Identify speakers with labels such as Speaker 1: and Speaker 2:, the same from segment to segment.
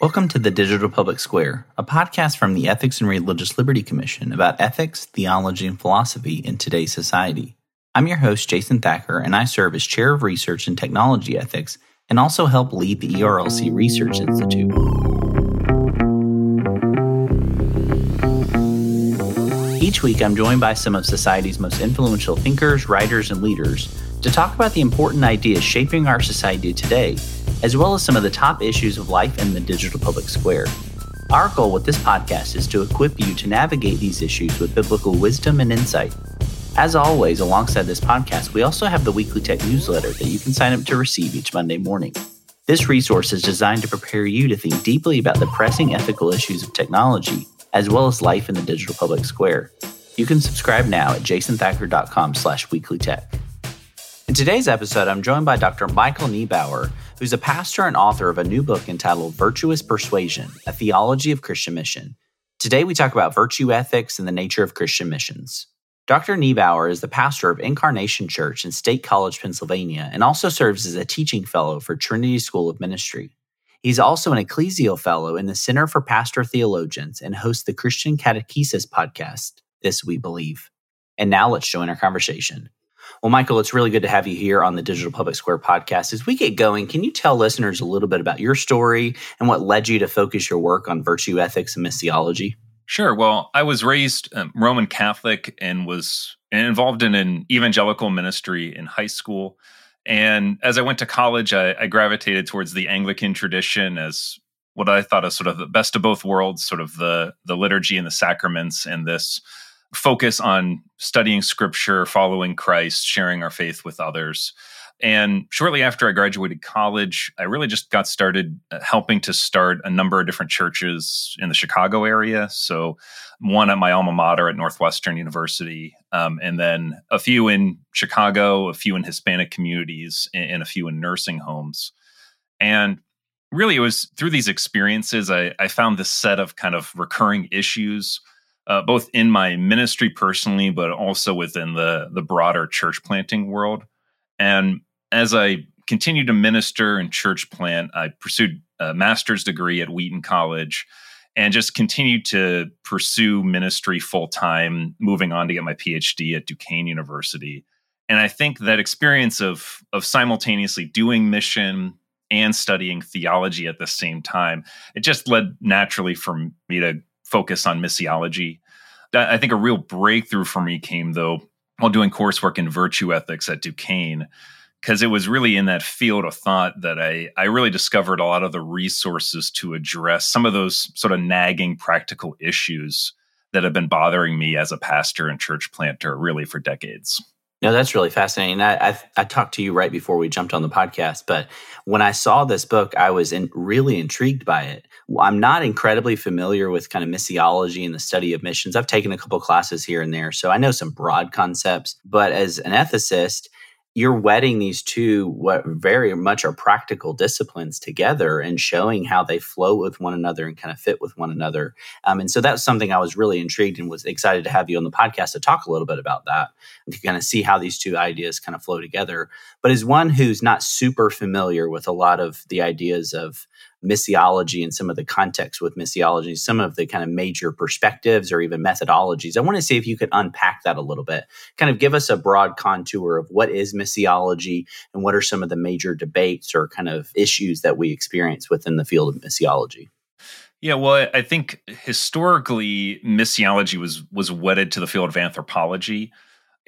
Speaker 1: Welcome to the Digital Public Square, a podcast from the Ethics and Religious Liberty Commission about ethics, theology, and philosophy in today's society. I'm your host, Jason Thacker, and I serve as Chair of Research and Technology Ethics and also help lead the ERLC Research Institute. Each week, I'm joined by some of society's most influential thinkers, writers, and leaders to talk about the important ideas shaping our society today as well as some of the top issues of life in the digital public square. Our goal with this podcast is to equip you to navigate these issues with biblical wisdom and insight. As always, alongside this podcast, we also have the weekly tech newsletter that you can sign up to receive each Monday morning. This resource is designed to prepare you to think deeply about the pressing ethical issues of technology, as well as life in the digital public square. You can subscribe now at jasonthacker.com slash weeklytech. In today's episode, I'm joined by Dr. Michael Niebauer, who's a pastor and author of a new book entitled Virtuous Persuasion A Theology of Christian Mission. Today, we talk about virtue ethics and the nature of Christian missions. Dr. Niebauer is the pastor of Incarnation Church in State College, Pennsylvania, and also serves as a teaching fellow for Trinity School of Ministry. He's also an ecclesial fellow in the Center for Pastor Theologians and hosts the Christian Catechesis podcast, This We Believe. And now let's join our conversation. Well, Michael, it's really good to have you here on the Digital Public Square podcast. As we get going, can you tell listeners a little bit about your story and what led you to focus your work on virtue ethics and missiology?
Speaker 2: Sure. Well, I was raised um, Roman Catholic and was involved in an evangelical ministry in high school. And as I went to college, I, I gravitated towards the Anglican tradition as what I thought of sort of the best of both worlds, sort of the the liturgy and the sacraments and this focus on studying scripture, following Christ, sharing our faith with others. And shortly after I graduated college, I really just got started uh, helping to start a number of different churches in the Chicago area. So, one at my alma mater at Northwestern University, um, and then a few in Chicago, a few in Hispanic communities, and a few in nursing homes. And really, it was through these experiences I, I found this set of kind of recurring issues uh, both in my ministry personally, but also within the the broader church planting world. And as I continued to minister and church plant, I pursued a master's degree at Wheaton College and just continued to pursue ministry full time, moving on to get my PhD at Duquesne University. And I think that experience of of simultaneously doing mission and studying theology at the same time, it just led naturally for me to focus on missiology. I think a real breakthrough for me came though while doing coursework in virtue ethics at Duquesne because it was really in that field of thought that I, I really discovered a lot of the resources to address some of those sort of nagging practical issues that have been bothering me as a pastor and church planter really for decades.
Speaker 1: No, that's really fascinating. I, I, I talked to you right before we jumped on the podcast, but when I saw this book, I was in, really intrigued by it. I'm not incredibly familiar with kind of missiology and the study of missions. I've taken a couple classes here and there, so I know some broad concepts. But as an ethicist, you're wedding these two what very much are practical disciplines together and showing how they flow with one another and kind of fit with one another. Um, and so that's something i was really intrigued and was excited to have you on the podcast to talk a little bit about that to kind of see how these two ideas kind of flow together. But as one who's not super familiar with a lot of the ideas of missiology and some of the context with missiology, some of the kind of major perspectives or even methodologies. I want to see if you could unpack that a little bit. Kind of give us a broad contour of what is missiology and what are some of the major debates or kind of issues that we experience within the field of missiology.
Speaker 2: Yeah, well, I think historically missiology was was wedded to the field of anthropology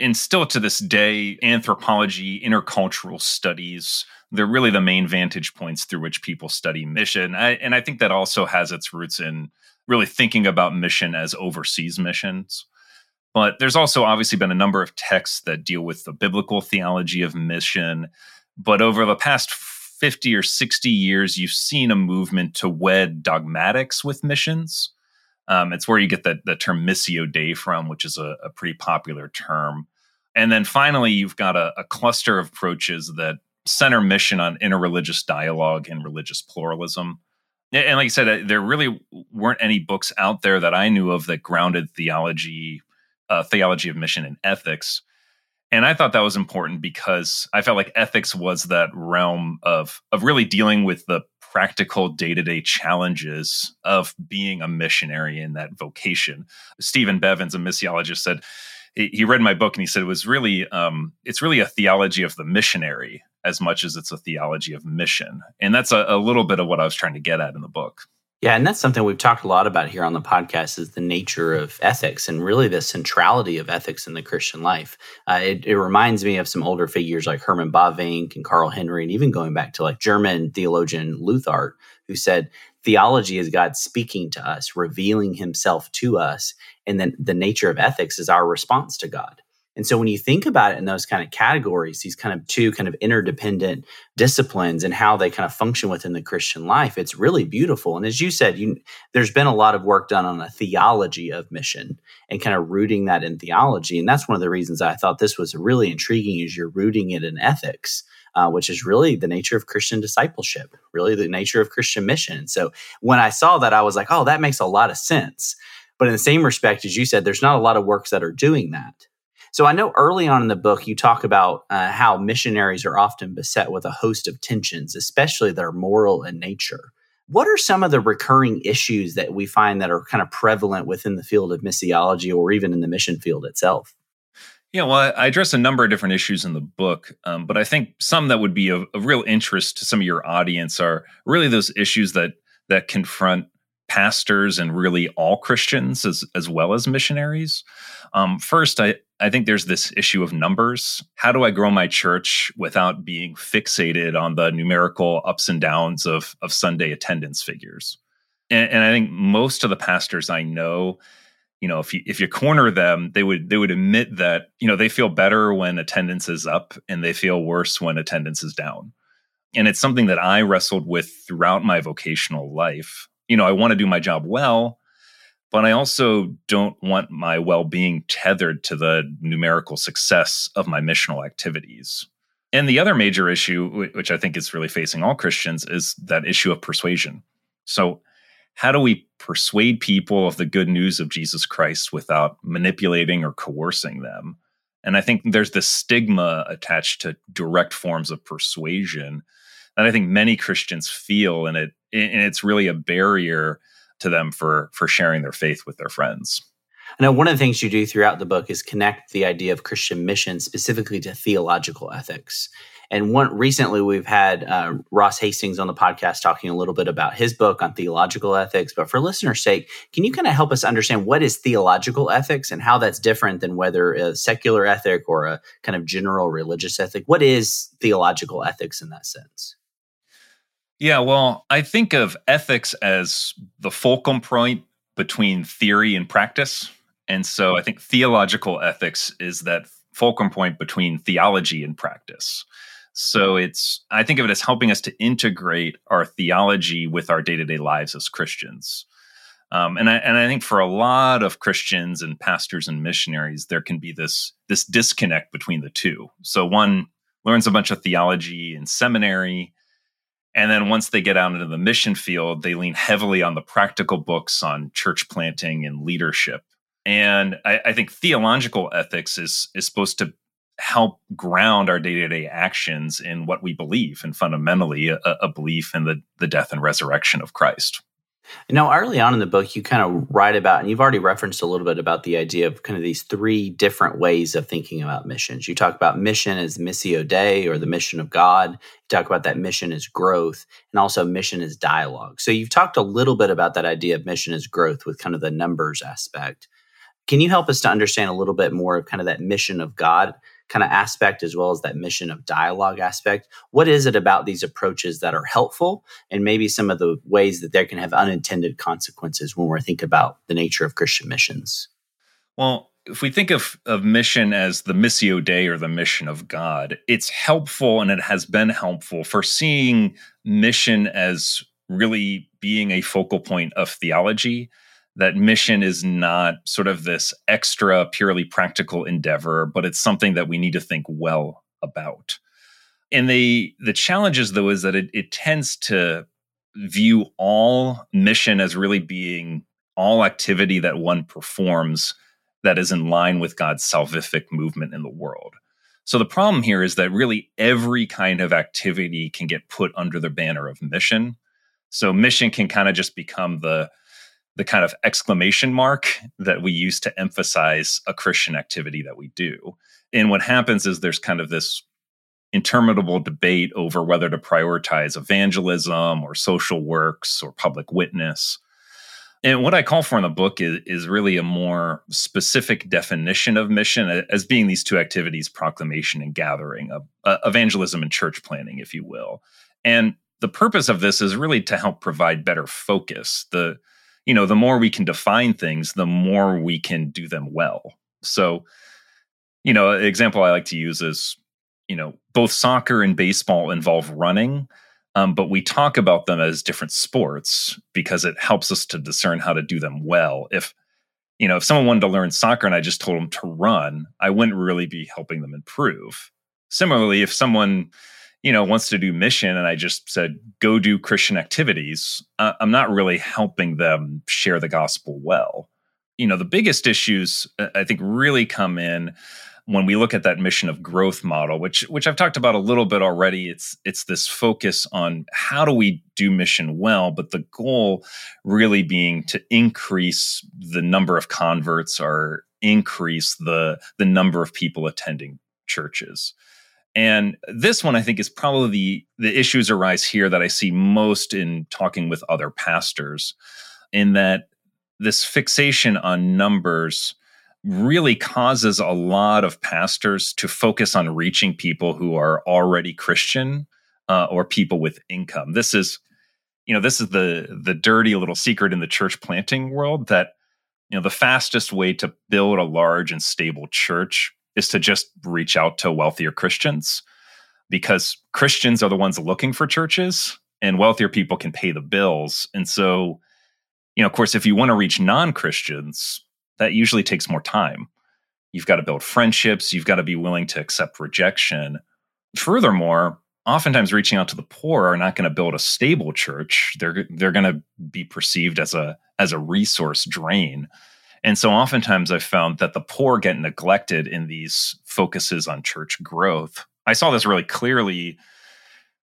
Speaker 2: and still to this day, anthropology, intercultural studies, they're really the main vantage points through which people study mission. I, and I think that also has its roots in really thinking about mission as overseas missions. But there's also obviously been a number of texts that deal with the biblical theology of mission. But over the past 50 or 60 years, you've seen a movement to wed dogmatics with missions. Um, it's where you get the, the term missio dei from, which is a, a pretty popular term. And then finally, you've got a, a cluster of approaches that center mission on interreligious dialogue and religious pluralism. And like I said, uh, there really weren't any books out there that I knew of that grounded theology, uh, theology of mission and ethics. And I thought that was important because I felt like ethics was that realm of of really dealing with the practical day to day challenges of being a missionary in that vocation. Stephen Bevans, a missiologist, said he, read my book and he said it was really um, it's really a theology of the missionary as much as it's a theology of mission, and that's a, a little bit of what I was trying to get at in the book.
Speaker 1: Yeah, and that's something we've talked a lot about here on the podcast is the nature of ethics and really the centrality of ethics in the Christian life. Uh, it, it, reminds me of some older figures like Herman Bavinck and Carl Henry, and even going back to like German theologian Luther, who said theology is God speaking to us, revealing himself to us, and then the nature of ethics is our response to God. And so when you think about it in those kind of categories, these kind of two kind of interdependent disciplines and how they kind of function within the Christian life, it's really beautiful. And as you said, you, there's been a lot of work done on a theology of mission and kind of rooting that in theology. And that's one of the reasons I thought this was really intriguing is you're rooting it in ethics. Uh, which is really the nature of Christian discipleship, really the nature of Christian mission. So when I saw that, I was like, oh, that makes a lot of sense. But in the same respect, as you said, there's not a lot of works that are doing that. So I know early on in the book, you talk about uh, how missionaries are often beset with a host of tensions, especially that are moral in nature. What are some of the recurring issues that we find that are kind of prevalent within the field of missiology or even in the mission field itself?
Speaker 2: Yeah, well, I address a number of different issues in the book, um, but I think some that would be of, of real interest to some of your audience are really those issues that that confront pastors and really all Christians as as well as missionaries. Um, first, I I think there's this issue of numbers. How do I grow my church without being fixated on the numerical ups and downs of, of Sunday attendance figures? And, and I think most of the pastors I know, you know, if you if you corner them, they would they would admit that you know they feel better when attendance is up and they feel worse when attendance is down. And it's something that I wrestled with throughout my vocational life. You know, I want to do my job well, but I also don't want my well being tethered to the numerical success of my missional activities. And the other major issue, which I think is really facing all Christians, is that issue of persuasion. So, how do we persuade people of the good news of Jesus Christ without manipulating or coercing them? And I think there's this stigma attached to direct forms of persuasion that I think many Christians feel, and it and it's really a barrier to them for for sharing their faith with their friends.
Speaker 1: I know one of the things you do throughout the book is connect the idea of Christian mission specifically to theological ethics. And one recently we've had uh, Ross Hastings on the podcast talking a little bit about his book on theological ethics. But for listeners' sake, can you kind of help us understand what is theological ethics and how that's different than whether a secular ethic or a kind of general religious ethic? What is theological ethics in that sense?
Speaker 2: Yeah, well, I think of ethics as the fulcrum point between theory and practice. And so I think theological ethics is that fulcrum point between theology and practice. So it's, I think of it as helping us to integrate our theology with our day to day lives as Christians. Um, and I and I think for a lot of Christians and pastors and missionaries, there can be this this disconnect between the two. So one learns a bunch of theology in seminary, and then once they get out into the mission field, they lean heavily on the practical books on church planting and leadership. And I, I think theological ethics is is supposed to help ground our day-to-day actions in what we believe and fundamentally a, a belief in the, the death and resurrection of Christ.
Speaker 1: Know, early on in the book, you kind of write about, and you've already referenced a little bit about the idea of kind of these three different ways of thinking about missions. You talk about mission as missio dei or the mission of God. You talk about that mission as growth, and also mission as dialogue. So you've talked a little bit about that idea of mission as growth with kind of the numbers aspect. Can you help us to understand a little bit more of kind of that mission of God kind of aspect as well as that mission of dialogue aspect. What is it about these approaches that are helpful? And maybe some of the ways that they can have unintended consequences when we're thinking about the nature of christian missions.
Speaker 2: Well if we think of, of mission as the missio dei or the mission of god it's helpful and it has been helpful for seeing mission as really being a focal point of theology that mission is not sort of this extra purely practical endeavor but it's something that we need to think well about. And the the challenges though is that it, it tends to view all mission as really being all activity that one performs that is in line with god's salvific movement in the world. So the problem here is that really every kind of activity can get put under the banner of mission. So mission can kind of just become the the kind of exclamation mark that we use to emphasize a Christian activity that we do. And what happens is there's kind of this interminable debate over whether to prioritize evangelism or social works or public witness. And what I call for in the book is, is really a more specific definition of mission as being these two activities proclamation and gathering, uh, evangelism and church planting, if you will. And the purpose of this is really to help provide better focus. The you know, the more we can define things, the more we can do them well. So, you know, an example I like to use is, you know, both soccer and baseball involve running, um, but we talk about them as different sports because it helps us to discern how to do them well. If you know, if someone wanted to learn soccer and I just told them to run, I wouldn't really be helping them improve. Similarly, if someone you know wants to do mission and i just said go do christian activities. Uh, i'm not really helping them share the gospel well. You know the biggest issues uh, i think really come in when we look at that mission of growth model which which I've talked about a little bit already. It's it's this focus on how do we do mission well but the goal really being to increase the number of converts or increase the the number of people attending churches and this one, I think, is probably the, the issues arise here that I see most in talking with other pastors, in that this fixation on numbers really causes a lot of pastors to focus on reaching people who are already Christian uh, or people with income. This is, you know, this is the the dirty little secret in the church planting world that you know the fastest way to build a large and stable church is to just reach out to wealthier Christians because Christians are the ones looking for churches and wealthier people can pay the bills. And so, you know, of course, if you want to reach non Christians, that usually takes more time. You've got to build friendships, you've got to be willing to accept rejection. Furthermore, oftentimes reaching out to the poor are not going to build a stable church. They're they're going to be perceived as a as a resource drain. And so oftentimes I've found that the poor get neglected in these focuses on church growth. I saw this really clearly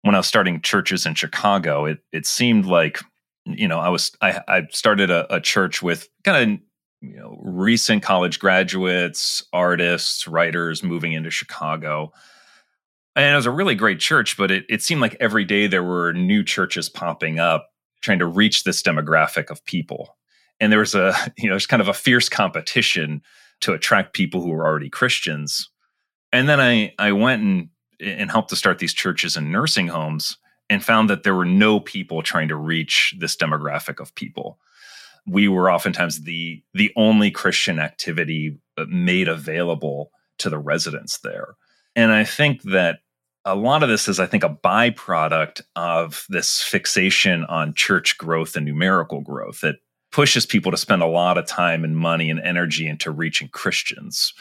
Speaker 2: when I was starting churches in Chicago. It it seemed like, you know, I was I, I started a, a church with kind of you know recent college graduates, artists, writers moving into Chicago. And it was a really great church, but it, it seemed like every day there were new churches popping up trying to reach this demographic of people and there was a you know there's kind of a fierce competition to attract people who were already Christians. And then I I went and and helped to start these churches and nursing homes and found that there were no people trying to reach this demographic of people. We were oftentimes the the only Christian activity uh, made available to the residents there. And I think that a lot of this is, I think, a byproduct of this fixation on church growth and numerical growth. That pushes people to spend a lot of time and money and energy into reaching Christians.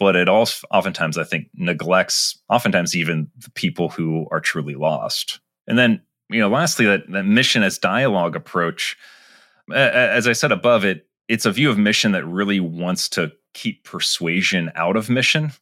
Speaker 2: But it also oftentimes, I think, neglects oftentimes even the people who are truly lost. And then, you know, lastly, that, that mission as dialogue approach, as I said above, it it's a view of mission that really wants to keep persuasion out of mission.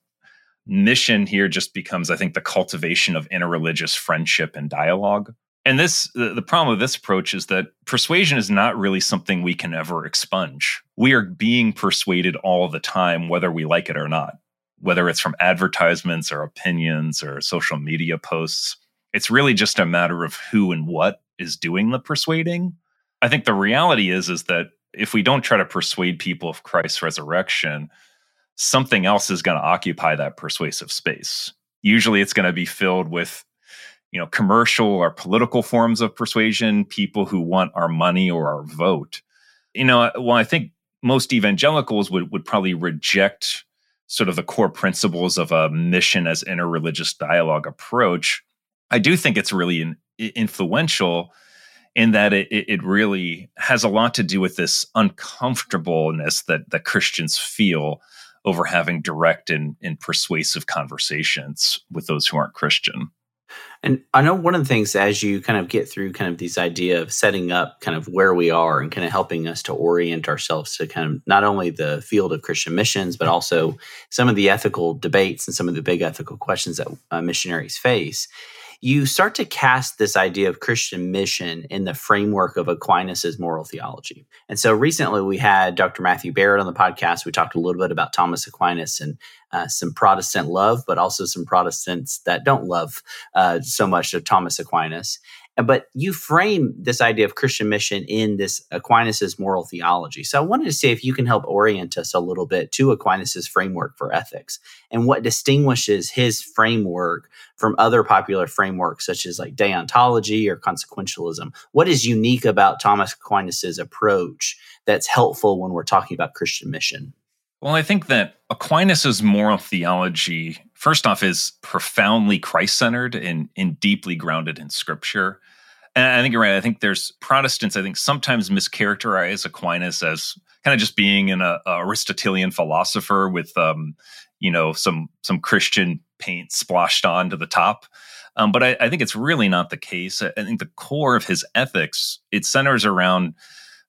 Speaker 2: Mission here just becomes, I think, the cultivation of interreligious friendship and dialogue and this the, the problem with this approach is that persuasion is not really something we can ever expunge. We are being persuaded all the time whether we like it or not whether it's from advertisements or opinions or social media posts. It's really just a matter of who and what is doing the persuading. I think the reality is is that if we don't try to persuade people of christ's resurrection something else is going to occupy that persuasive space. Usually it's going to be filled with you know commercial or political forms of persuasion people who want our money or our vote. You know well i think most evangelicals would would probably reject sort of the core principles of a mission as interreligious dialogue approach. I do think it's really in, influential in that it, it really has a lot to do with this uncomfortableness that that christians feel over having direct and, and persuasive conversations with those who aren't christian
Speaker 1: and I know one of the things as you kind of get through kind of these idea of setting up kind of where we are and kind of helping us to orient ourselves to kind of not only the field of Christian missions, but also some of the ethical debates and some of the big ethical questions that uh, missionaries face you start to cast this idea of Christian mission in the framework of Aquinas's moral theology. And so recently we had Dr. Matthew Barrett on the podcast. We talked a little bit about Thomas Aquinas and uh, some Protestant love, but also some Protestants that don't love uh, so much of Thomas Aquinas. But you frame this idea of Christian mission in this Aquinas's moral theology. So I wanted to see if you can help orient us a little bit to Aquinas's framework for ethics and what distinguishes his framework from other popular frameworks such as like deontology or consequentialism. What is unique about Thomas Aquinas's approach that's helpful when we're talking about Christian mission?
Speaker 2: Well, I think that Aquinas's moral theology, first off, is profoundly Christ centered and, and deeply grounded in scripture. And I think you're right. I think there's Protestants, I think, sometimes mischaracterize Aquinas as kind of just being an a Aristotelian philosopher with, um, you know, some some Christian paint splashed onto the top. Um, but I, I think it's really not the case. I think the core of his ethics it centers around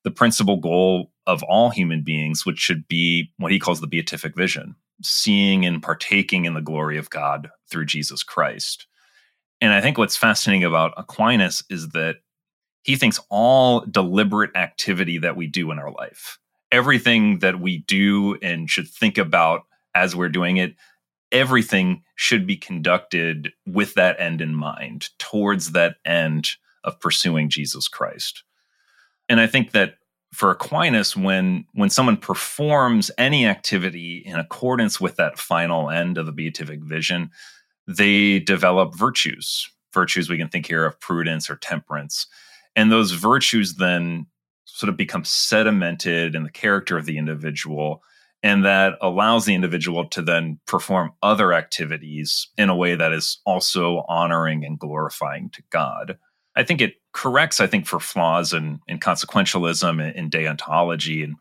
Speaker 2: the principal goal of all human beings, which should be what he calls the beatific vision, seeing and partaking in the glory of God through Jesus Christ. And I think what's fascinating about Aquinas is that he thinks all deliberate activity that we do in our life, everything that we do and should think about as we're doing it, everything should be conducted with that end in mind, towards that end of pursuing Jesus Christ. And I think that for Aquinas, when when someone performs any activity in accordance with that final end of the beatific vision, they develop virtues. Virtues we can think here of prudence or temperance. And those virtues then sort of become sedimented in the character of the individual. And that allows the individual to then perform other activities in a way that is also honoring and glorifying to God. I think it corrects, I think, for flaws in, in consequentialism and in deontology. And,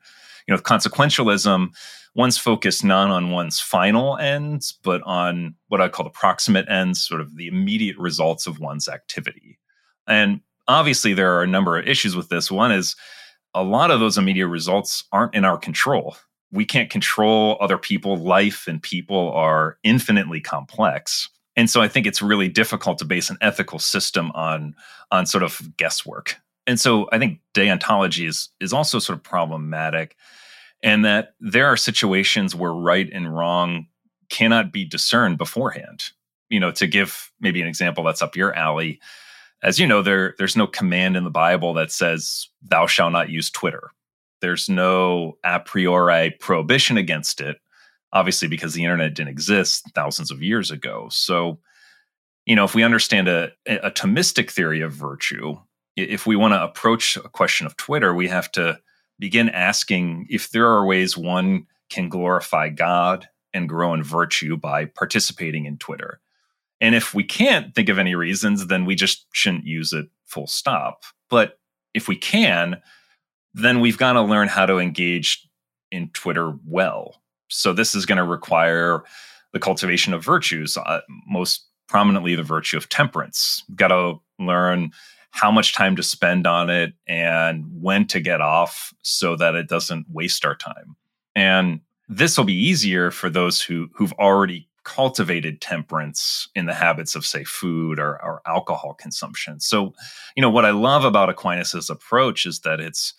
Speaker 2: you know, consequentialism, one's focused not on one's final ends, but on what I call the proximate ends, sort of the immediate results of one's activity. And obviously, there are a number of issues with this. One is a lot of those immediate results aren't in our control. We can't control other people. Life and people are infinitely complex and so i think it's really difficult to base an ethical system on on sort of guesswork and so i think deontology is is also sort of problematic and that there are situations where right and wrong cannot be discerned beforehand you know to give maybe an example that's up your alley as you know there there's no command in the bible that says thou shalt not use twitter there's no a priori prohibition against it obviously because the internet didn't exist thousands of years ago. So, you know, if we understand a, a Thomistic theory of virtue, if we want to approach a question of Twitter, we have to begin asking if there are ways one can glorify God and grow in virtue by participating in Twitter. And if we can't think of any reasons, then we just shouldn't use it full stop. But if we can, then we've got to learn how to engage in Twitter well so this is going to require the cultivation of virtues, uh, most prominently the virtue of temperance. We've Got to learn how much time to spend on it and when to get off so that it doesn't waste our time. And this will be easier for those who who've already cultivated temperance in the habits of say food or, or alcohol consumption. So, you know, what I love about Aquinas's approach is that it's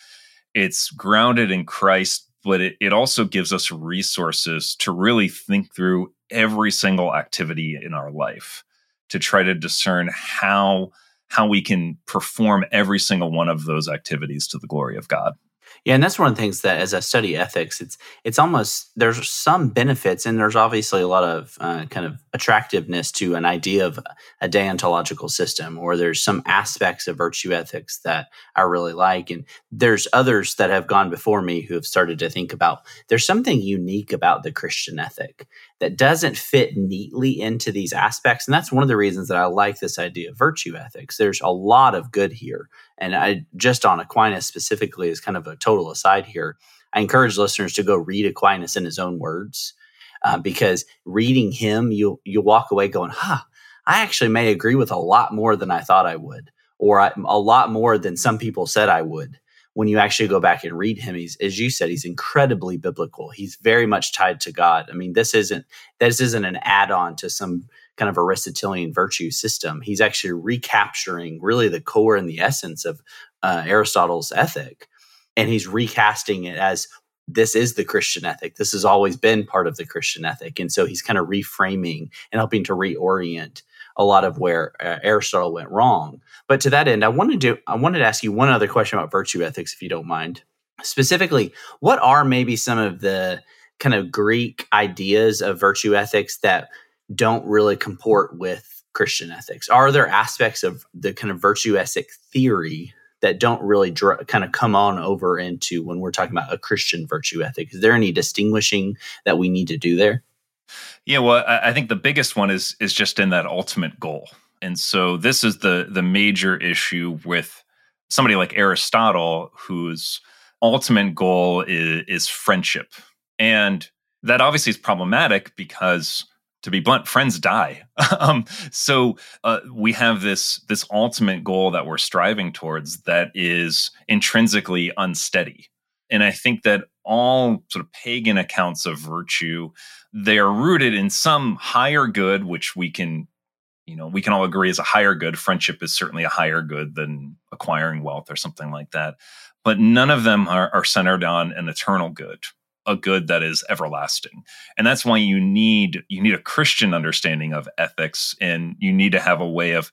Speaker 2: it's grounded in Christ but it, it also gives us resources to really think through every single activity in our life to try to discern how how we can perform every single one of those activities to the glory of God.
Speaker 1: Yeah, and that's one of the things that as I study ethics, it's it's almost there's some benefits, and there's obviously a lot of uh, kind of attractiveness to an idea of a deontological system, or there's some aspects of virtue ethics that I really like, and there's others that have gone before me who have started to think about there's something unique about the Christian ethic that doesn't fit neatly into these aspects, and that's one of the reasons that I like this idea of virtue ethics. There's a lot of good here and I just on Aquinas specifically is kind of a total aside here. I encourage listeners to go read Aquinas in his own words, uh, because reading him, you you walk away going, "Huh, I actually may agree with a lot more than I thought I would, or I, a lot more than some people said I would." When you actually go back and read him, he's as you said, he's incredibly biblical. He's very much tied to God. I mean, this isn't this isn't an add-on to some kind of Aristotelian virtue system. He's actually recapturing really the core and the essence of uh, Aristotle's ethic, and he's recasting it as this is the Christian ethic. This has always been part of the Christian ethic, and so he's kind of reframing and helping to reorient a lot of where uh, Aristotle went wrong. But to that end, I wanted to I wanted to ask you one other question about virtue ethics, if you don't mind. Specifically, what are maybe some of the kind of Greek ideas of virtue ethics that don't really comport with Christian ethics? Are there aspects of the kind of virtue ethic theory that don't really dr- kind of come on over into when we're talking about a Christian virtue ethic? Is there any distinguishing that we need to do there?
Speaker 2: Yeah, well, I think the biggest one is is just in that ultimate goal, and so this is the the major issue with somebody like Aristotle, whose ultimate goal is, is friendship, and that obviously is problematic because to be blunt friends die. Um, so uh, we have this this ultimate goal that we're striving towards that is intrinsically unsteady. And i think that all sort of pagan accounts of virtue they are rooted in some higher good which we can you know we can all agree is a higher good. Friendship is certainly a higher good than acquiring wealth or something like that. But none of them are, are centered on an eternal good a good that is everlasting. And that's why you need you need a christian understanding of ethics and you need to have a way of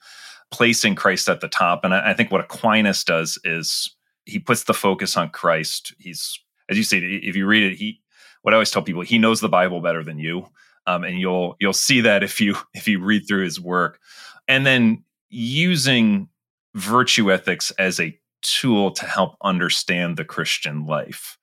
Speaker 2: placing christ at the top. And i, I think what aquinas does is he puts the focus on christ. He's as you say if you read it he what I always tell people, he knows the Bible better than you. Um, and you'll you'll see that if you if you read through his work. And then using virtue ethics as a tool to help understand the Christian life.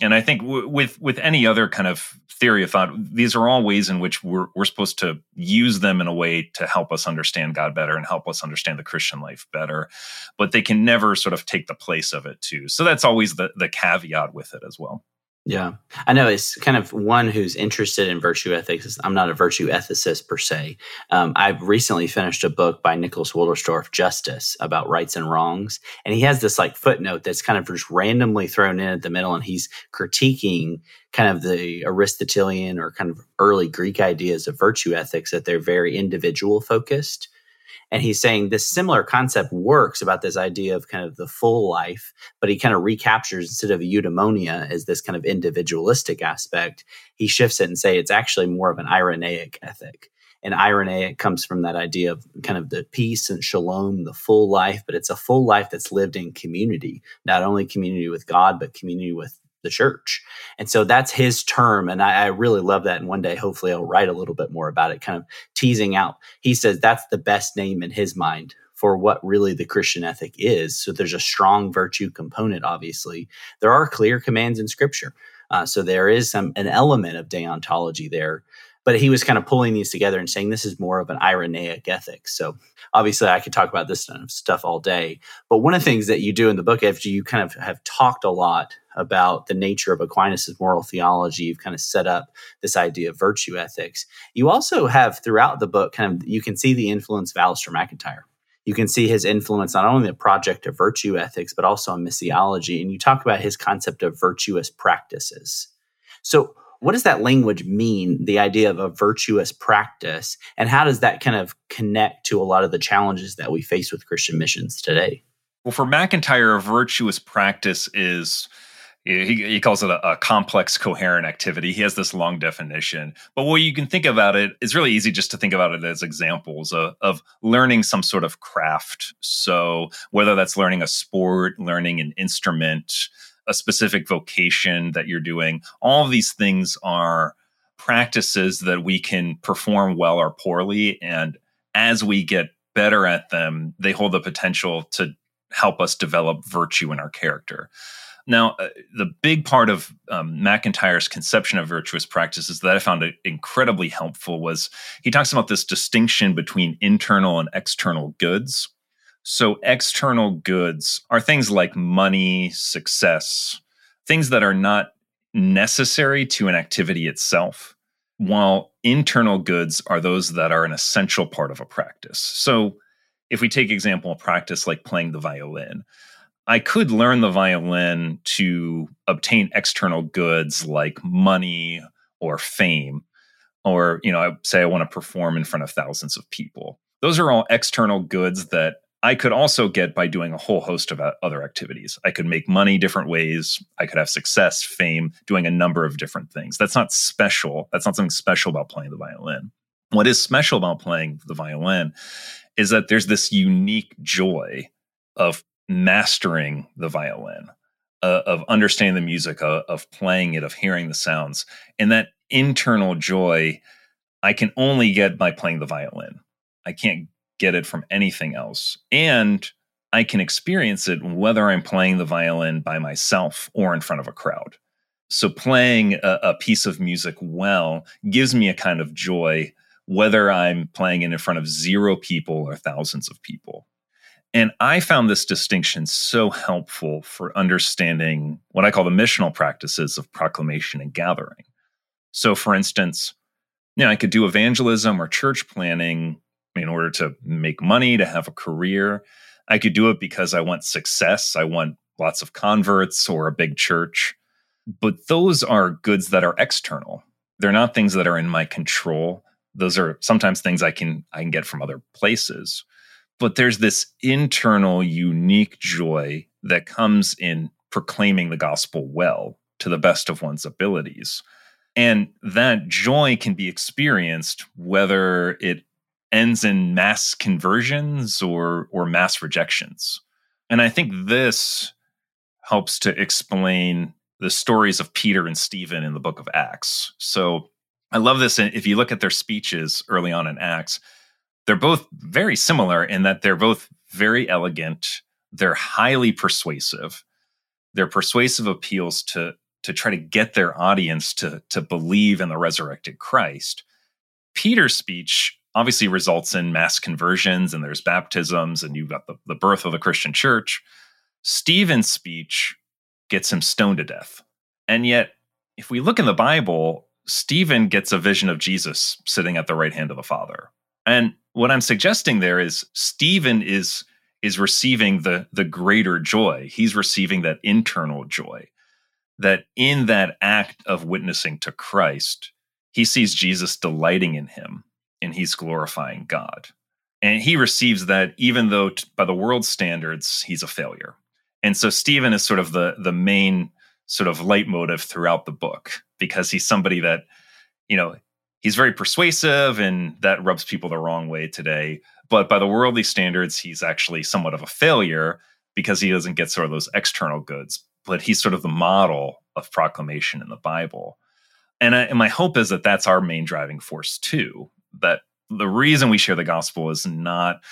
Speaker 2: And I think w- with with any other kind of theory of thought, these are all ways in which we're we're supposed to use them in a way to help us understand God better and help us understand the Christian life better. But they can never sort of take the place of it too. So that's always the the caveat with it as well.
Speaker 1: Yeah. I know it's kind of one who's interested in virtue ethics. I'm not a virtue ethicist per se. Um, I've recently finished a book by Nicholas Wolterstorff, Justice, about rights and wrongs. And he has this like footnote that's kind of just randomly thrown in at the middle. And he's critiquing kind of the Aristotelian or kind of early Greek ideas of virtue ethics that they're very individual focused. And he's saying this similar concept works about this idea of kind of the full life, but he kind of recaptures instead of eudaimonia as this kind of individualistic aspect, he shifts it and say it's actually more of an Irenaic ethic. And Irenaic comes from that idea of kind of the peace and shalom, the full life, but it's a full life that's lived in community, not only community with God, but community with the church. And so that's his term. And I, I, really love that. And one day, hopefully, I'll write a little bit more about it, kind of teasing out. He says that's the best name in his mind for what really the Christian ethic is. So there's a strong virtue component, obviously. There are clear commands in scripture. Uh, so there is some an element of deontology there. But he was kind of pulling these together and saying this is more of an Irenaic ethic. So obviously I could talk about this stuff all day. But one of the things that you do in the book, after you kind of have talked a lot about the nature of Aquinas' moral theology. You've kind of set up this idea of virtue ethics. You also have throughout the book, kind of, you can see the influence of Alasdair MacIntyre You can see his influence not only the project of virtue ethics, but also on missiology. And you talk about his concept of virtuous practices. So, what does that language mean, the idea of a virtuous practice? And how does that kind of connect to a lot of the challenges that we face with Christian missions today?
Speaker 2: Well, for MacIntyre, a virtuous practice is he, he calls it a, a, complex coherent activity he has this long definition but what you can think about it is really easy just to think about it as examples of, of learning some sort of craft so whether that's learning a sport learning an instrument a specific vocation that you're doing all of these things are practices that we can perform well or poorly and as we get better at them they hold the potential to help us develop virtue in our character now, uh, the big part of um, MacIntyre's conception of virtuous practices that I found incredibly helpful was he talks about this distinction between internal and external goods. So, external goods are things like money, success, things that are not necessary to an activity itself, while internal goods are those that are an essential part of a practice. So, if we take example a practice like playing the violin, I could learn the violin to obtain external goods like money or fame. or you know I say I want to perform in front of thousands of people. Those are all external goods that I could also get by doing a whole host of uh, other activities. I could make money different ways. I could have success, fame, doing a number of different things. That's not special. That's not something special about playing the violin. What is special about playing the violin is that there's this unique joy of mastering the violin, uh, of understanding the music, uh, of playing it, of hearing the sounds. And that internal joy I can only get by playing the violin. I can't get it from anything else. And I can experience it whether I'm playing the violin by myself or in front of a crowd. So, playing a, a, piece of music well gives me a kind of joy, whether I'm playing it in front of zero people or thousands of people. And I found this distinction so helpful for understanding what I call the missional practices of proclamation and gathering. So, for instance, you know, I could do evangelism or church planting in order to make money, to have a career. I could do it because I want success. I want lots of converts or a big church. But those are goods that are external. They're not things that are in my control. Those are sometimes things I can I can get from other places. But there's this internal unique joy that comes in proclaiming the gospel well to the best of one's abilities. And that joy can be experienced whether it ends in mass conversions or or mass rejections. And I think this helps to explain the stories of Peter and Stephen in the book of Acts. So I love this. If you look at their speeches early on in Acts, they're both very similar in that they're both very elegant, they're highly persuasive. They're persuasive appeals to to try to get their audience to to believe in the resurrected Christ. Peter's speech obviously results in mass conversions and there's baptisms and you've got the, the birth of the Christian church. Stephen's speech gets him stoned to death. And yet, if we look in the Bible, Stephen gets a vision of Jesus sitting at the right hand of the Father. And what I'm suggesting there is Stephen is is receiving the the greater joy. He's receiving that internal joy. That in that act of witnessing to Christ, he sees Jesus delighting in him and he's glorifying God. And he receives that even though t- by the world's standards he's a failure. And so Stephen is sort of the the main sort of leitmotif throughout the book because he's somebody that you know he's very persuasive and that rubs people the wrong way today but by the worldly standards he's actually somewhat of a failure because he doesn't get sort of those external goods but he's sort of the model of proclamation in the bible and, I, and my hope is that that's our main driving force too that the reason we share the gospel is not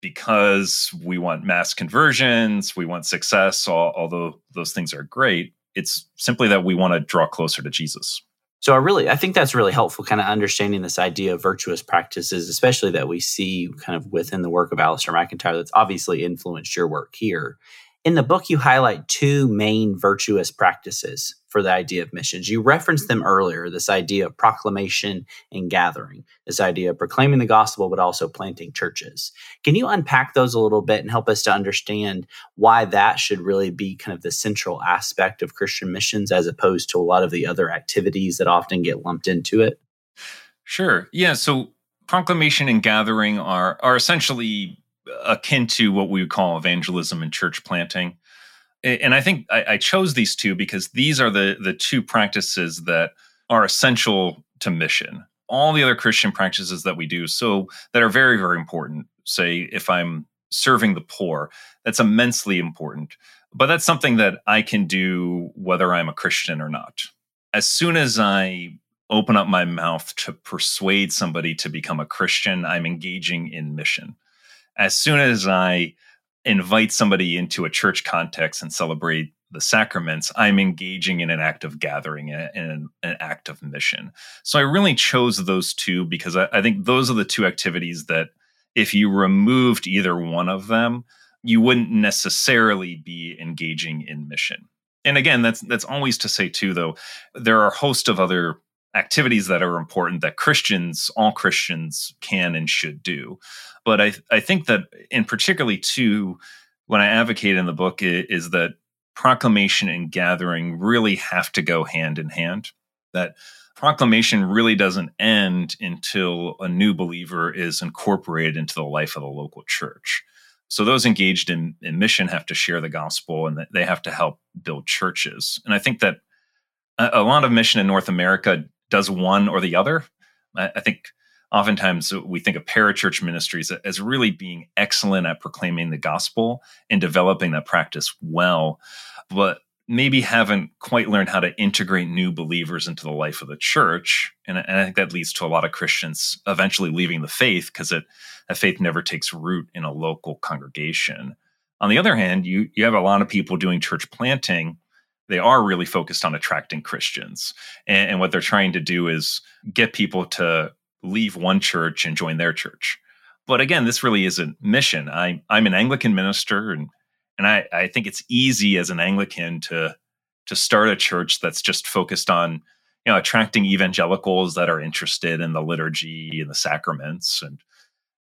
Speaker 2: because we want mass conversions, we want success, although those things are great. It's simply that we want to draw closer to Jesus.
Speaker 1: So I really I think that's really helpful kind of understanding this idea of virtuous practices, especially that we see kind of within the work of Alasdair MacIntyre that's obviously influenced your work here. In the book, you highlight two main virtuous practices for the idea of missions. You referenced them earlier this idea of proclamation and gathering, this idea of proclaiming the gospel, but also planting churches. Can you unpack those a little bit and help us to understand why that should really be kind of the central aspect of Christian missions as opposed to a lot of the other activities that often get lumped into it?
Speaker 2: Sure. Yeah. So proclamation and gathering are are essentially akin to what we would call evangelism and church planting. And I think I, I chose these two because these are the the two practices that are essential to mission. All the other Christian practices that we do, so that are very, very important. Say, if I'm serving the poor, that's immensely important. But that's something that I can do whether I'm a Christian or not. As soon as I open up my mouth to persuade somebody to become a Christian, I'm engaging in mission as soon as I invite somebody into a church context and celebrate the sacraments, I'm engaging in an act of gathering and an, act of mission. So I really chose those two because I, I think those are the two activities that if you removed either one of them, you wouldn't necessarily be engaging in mission. And again, that's that's always to say too, though, there are a host of other activities that are important that Christians, all Christians, can and should do. But I I think that in particularly too, when I advocate in the book is that proclamation and gathering really have to go hand in hand. That proclamation really doesn't end until a new believer is incorporated into the life of the local church. So those engaged in, in mission have to share the gospel and they have to help build churches. And I think that a, a lot of mission in North America does one or the other. I, I think oftentimes we think of parachurch ministries as really being excellent at proclaiming the gospel and developing that practice well, but maybe haven't quite learned how to integrate new believers into the life of the church. And, and I think that leads to a lot of Christians eventually leaving the faith because that faith never takes root in a local congregation. On the other hand, you you have a lot of people doing church planting. They are really focused on attracting Christians. And, and what they're trying to do is get people to leave one church and join their church. But again, this really isn't mission. I, I'm an Anglican minister, and and I, I think it's easy as an Anglican to to start a church that's just focused on you know attracting evangelicals that are interested in the liturgy and the sacraments and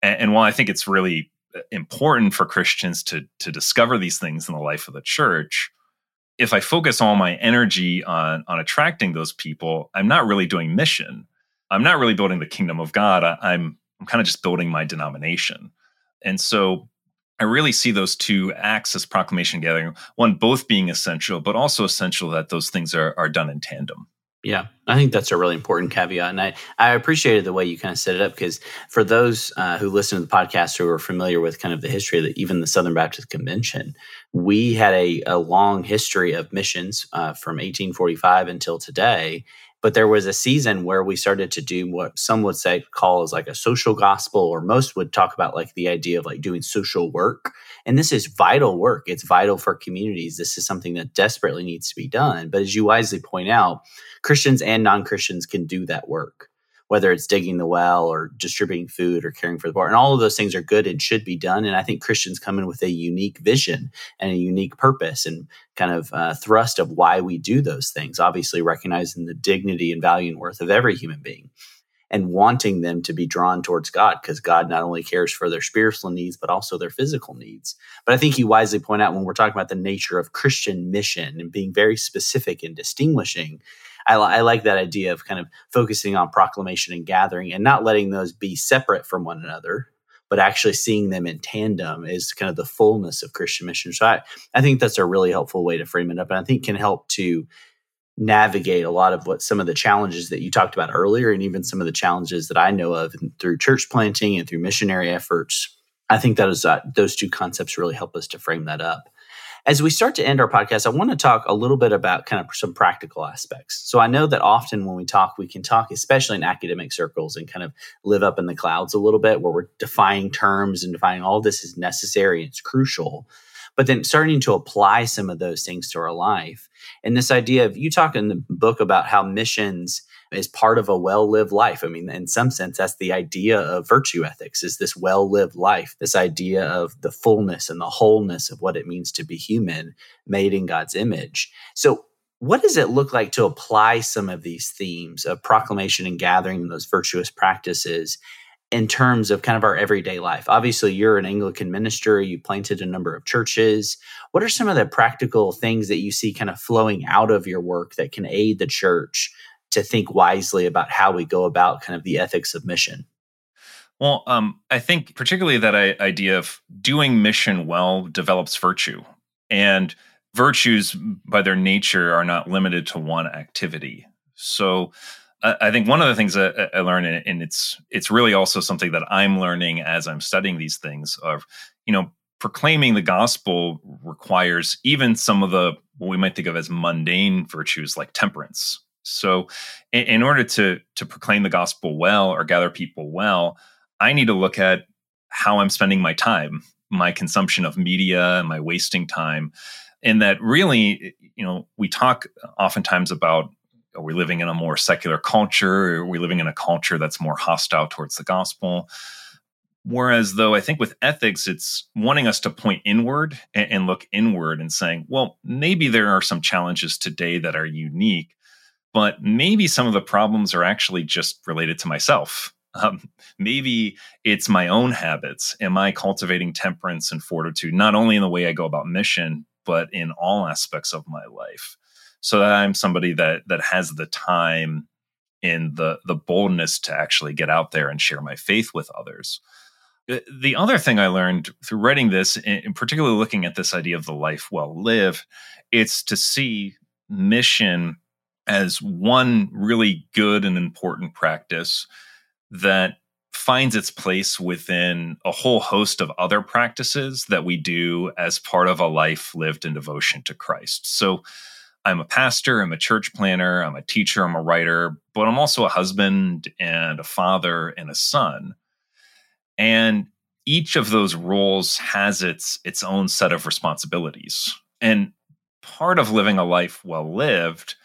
Speaker 2: and, and while I think it's really uh, important for Christians to to discover these things in the life of the church, if I focus all my energy on on attracting those people, I'm not really doing mission. I'm not really building the kingdom of God. I, I'm I'm kind of just building my denomination. And so I really see those two acts as proclamation gathering, one both being essential, but also essential that those things are, are done in tandem.
Speaker 1: Yeah, I think that's a really important caveat. And I, I appreciated the way you kind of set it up because for those uh, who listen to the podcast who are familiar with kind of the history of the, even the Southern Baptist Convention, we had a, a long history of missions uh, from 1845 until today. But there was a season where we started to do what some would say call as like a social gospel, or most would talk about like the idea of like doing social work. And this is vital work. It's vital for communities. This is something that desperately needs to be done. But as you wisely point out, Christians and non Christians can do that work whether it's digging the well or distributing food or caring for the poor. And all of those things are good and should be done. And I think Christians come in with a unique vision and a unique purpose and kind of uh, thrust of why we do those things, obviously recognizing the dignity and value and worth of every human being and wanting them to be drawn towards God because God not only cares for their spiritual needs, but also their physical needs. But I think you wisely point out when we're talking about the nature of Christian mission and being very specific and distinguishing, I, I like that idea of kind of focusing on proclamation and gathering and not letting those be separate from one another, but actually seeing them in tandem is kind of the fullness of Christian mission. So I, I think that's a really helpful way to frame it up. And I think can help to navigate a lot of what some of the challenges that you talked about earlier, and even some of the challenges that I know of through church planting and through missionary efforts. I think that is uh, those two concepts really help us to frame that up. As we start to end our podcast, I want to talk a little bit about kind of some practical aspects. So I know that often when we talk, we can talk, especially in academic circles, and kind of live up in the clouds a little bit, where we're defining terms and defining all this is necessary and it's crucial. But then starting to apply some of those things to our life. And this idea of you talk in the book about how missions is part of a well-lived life. I mean, in some sense, that's the idea of virtue ethics is this well-lived life, this idea of the fullness and the wholeness of what it means to be human, made in God's image. So what does it look like to apply some of these themes of proclamation and gathering those virtuous practices in terms of kind of our everyday life? Obviously, you're an Anglican minister, you planted a number of churches. What are some of the practical things that you see kind of flowing out of your work that can aid the church to think wisely about how we go about kind of the ethics of mission?
Speaker 2: Well, um, I think particularly that idea of doing mission well develops virtue. And virtues, by their nature, are not limited to one activity. So, I think one of the things that I learned, and it's it's really also something that I'm learning as I'm studying these things, of you know, proclaiming the gospel requires even some of the what we might think of as mundane virtues like temperance so, in, in order to to proclaim the gospel well or gather people well, I need to look at how I'm spending my time, my consumption of media, my wasting time, and that really, you know, we talk oftentimes about are we living in a more secular culture? Are we living in a culture that's more hostile towards the gospel? Whereas, though, I think with ethics, it's wanting us to point inward and, look inward and saying, well, maybe there are some challenges today that are unique, but maybe some of the problems are actually just related to myself. Um, maybe it's my own habits. Am I cultivating temperance and fortitude, not only in the way I go about mission, but in all aspects of my life? So that I'm somebody that that has the time in the the boldness to actually get out there and share my faith with others. The other thing I learned through writing this, and particularly looking at this idea of the life well lived, it's to see mission as one really good and important practice that finds its place within a whole host of other practices that we do as part of a life lived in devotion to Christ. So I'm a pastor, I'm a church planter, I'm a teacher, I'm a writer, but I'm also a husband and a father and a son. And each of those roles has its its own set of responsibilities. And part of living a life well lived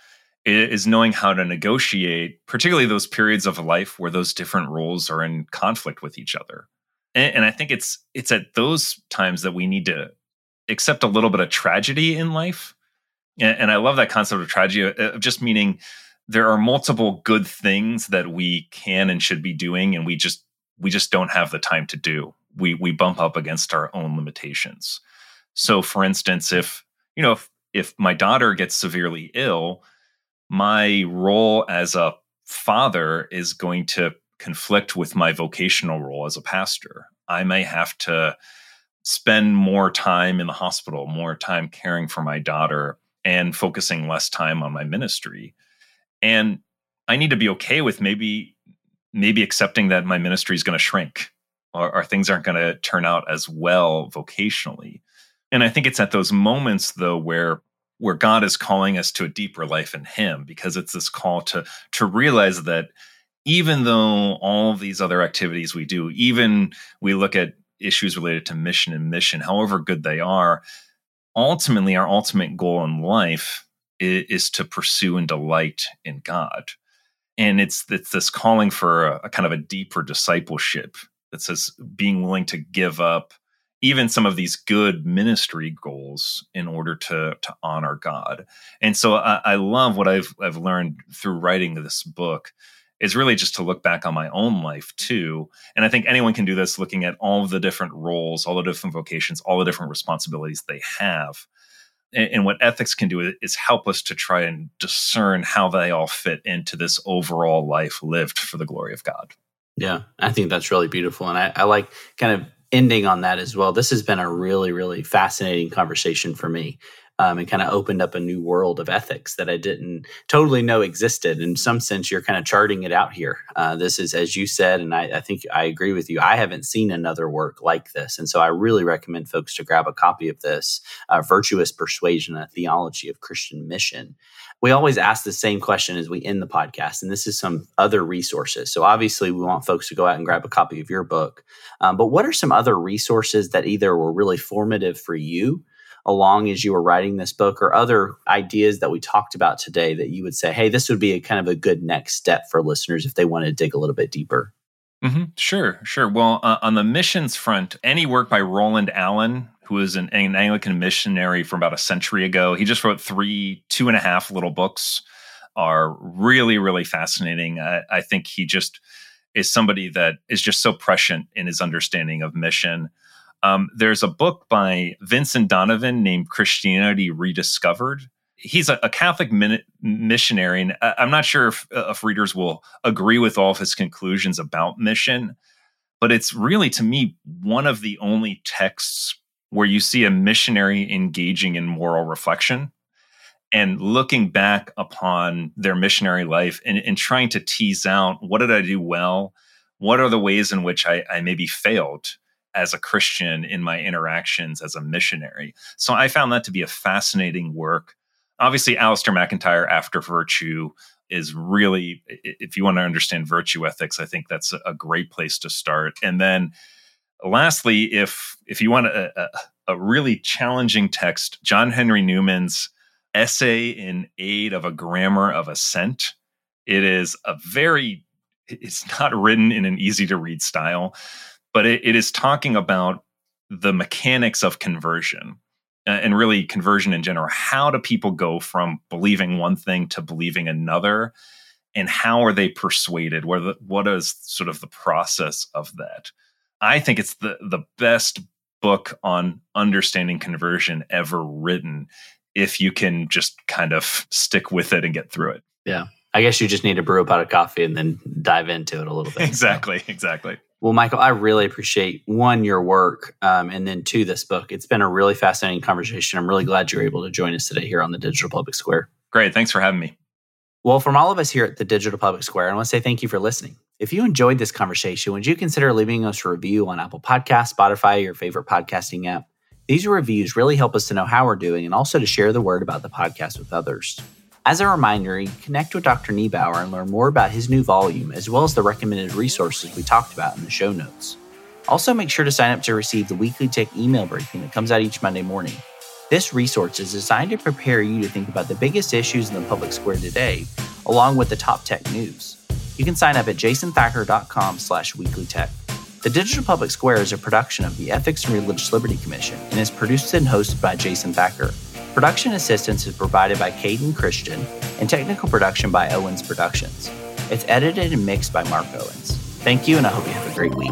Speaker 2: is knowing how to negotiate, particularly those periods of life where those different roles are in conflict with each other. And, and I think it's it's at those times that we need to accept a little bit of tragedy in life. And, and I love that concept of tragedy, uh, of just meaning there are multiple good things that we can and should be doing, and we just we just don't have the time to do. We we bump up against our own limitations. So, for instance, if you know if if my daughter gets severely ill, my role as a father is going to conflict with my vocational role as a pastor. I may have to spend more time in the hospital, more time caring for my daughter, and focusing less time on my ministry. And I need to be okay with maybe maybe accepting that my ministry is going to shrink or, or things aren't going to turn out as well vocationally. And I think it's at those moments though where where God is calling us to a deeper life in Him, because it's this call to to realize that even though all these other activities we do, even we look at issues related to mission and mission, however good they are, ultimately our ultimate goal in life is, is to pursue and delight in God. And it's it's this calling for a, a kind of a deeper discipleship that says being willing to give up even some of these good ministry goals in order to to honor God. And so I, I, love what I've I've learned through writing this book is really just to look back on my own life too. And I think anyone can do this looking at all the different roles, all the different vocations, all the different responsibilities they have. And, and what ethics can do is help us to try and discern how they all fit into this overall life lived for the glory of God.
Speaker 1: Yeah, I think that's really beautiful. And I, I like kind of ending on that as well, this has been a really, really fascinating conversation for me. Um, and kind of opened up a new world of ethics that I didn't totally know existed. In some sense, you're kind of charting it out here. Uh, this is, as you said, and I, I, think I agree with you. I haven't seen another work like this, and so I really recommend folks to grab a copy of this, uh, "Virtuous Persuasion: A Theology of Christian Mission." We always ask the same question as we end the podcast, and this is some other resources. So, obviously, we want folks to go out and grab a copy of your book. Um, but what are some other resources that either were really formative for you along as you were writing this book, or other ideas that we talked about today that you would say, hey, this would be a kind of a good next step for listeners if they want to dig a little bit deeper?
Speaker 2: Mm-hmm. Sure, sure. Well, uh, on the missions front, any work by Roland Allen, who was an, an, Anglican missionary from about a century ago, he just wrote three, two and a half little books, are really, really fascinating. I, I think he just is somebody that is just so prescient in his understanding of mission. Um, there's a book by Vincent Donovan named Christianity Rediscovered he's a, a Catholic min- missionary, and I'm not sure if, if readers will agree with all of his conclusions about mission, but it's really to me one of the only texts where you see a missionary engaging in moral reflection and looking back upon their missionary life and, and, trying to tease out what did I do well? What are the ways in which I, I maybe failed as a Christian in my interactions as a missionary? So I found that to be a fascinating work obviously Alasdair MacIntyre after virtue is really if you want to understand virtue ethics i think that's a great place to start. And then lastly if if you want a, a, a really challenging text john henry newman's essay in aid of a grammar of assent. It is a very it's not written in an easy to read style but it, it is talking about the mechanics of conversion Uh, and really conversion in general how do people go from believing one thing to believing another and how are they persuaded what, the, what is sort of the process of that i think it's the the best book on understanding conversion ever written if you can just kind of stick with it and get through it
Speaker 1: yeah I guess you just need to brew a pot of coffee and then dive into it a little bit.
Speaker 2: exactly, so. exactly.
Speaker 1: Well, Michael, I really appreciate one your work, um, and then two this book. It's been a really fascinating conversation. I'm really glad you're able to join us today here on the Digital Public Square.
Speaker 2: Great, thanks for having me.
Speaker 1: Well, from all of us here at the Digital Public Square, I want to say thank you for listening. If you enjoyed this conversation, would you consider leaving us a review on Apple Podcasts, Spotify, your favorite podcasting app? These reviews really help us to know how we're doing and also to share the word about the podcast with others. As a reminder, you can connect with Dr. Niebauer and learn more about his new volume, as well as the recommended resources we talked about in the show notes. Also, make sure to sign up to receive the weekly tech email briefing that comes out each Monday morning. This resource is designed to prepare you to think about the biggest issues in the public square today, along with the top tech news. You can sign up at jasonthacker.com slash weeklytech. The Digital Public Square is a production of the Ethics and Religious Liberty Commission and is produced and hosted by Jason Thacker. Production assistance is provided by Kadin Christian and technical production by Owens Productions. It's edited and mixed by Mark Owens. Thank you, and I hope you have a great week.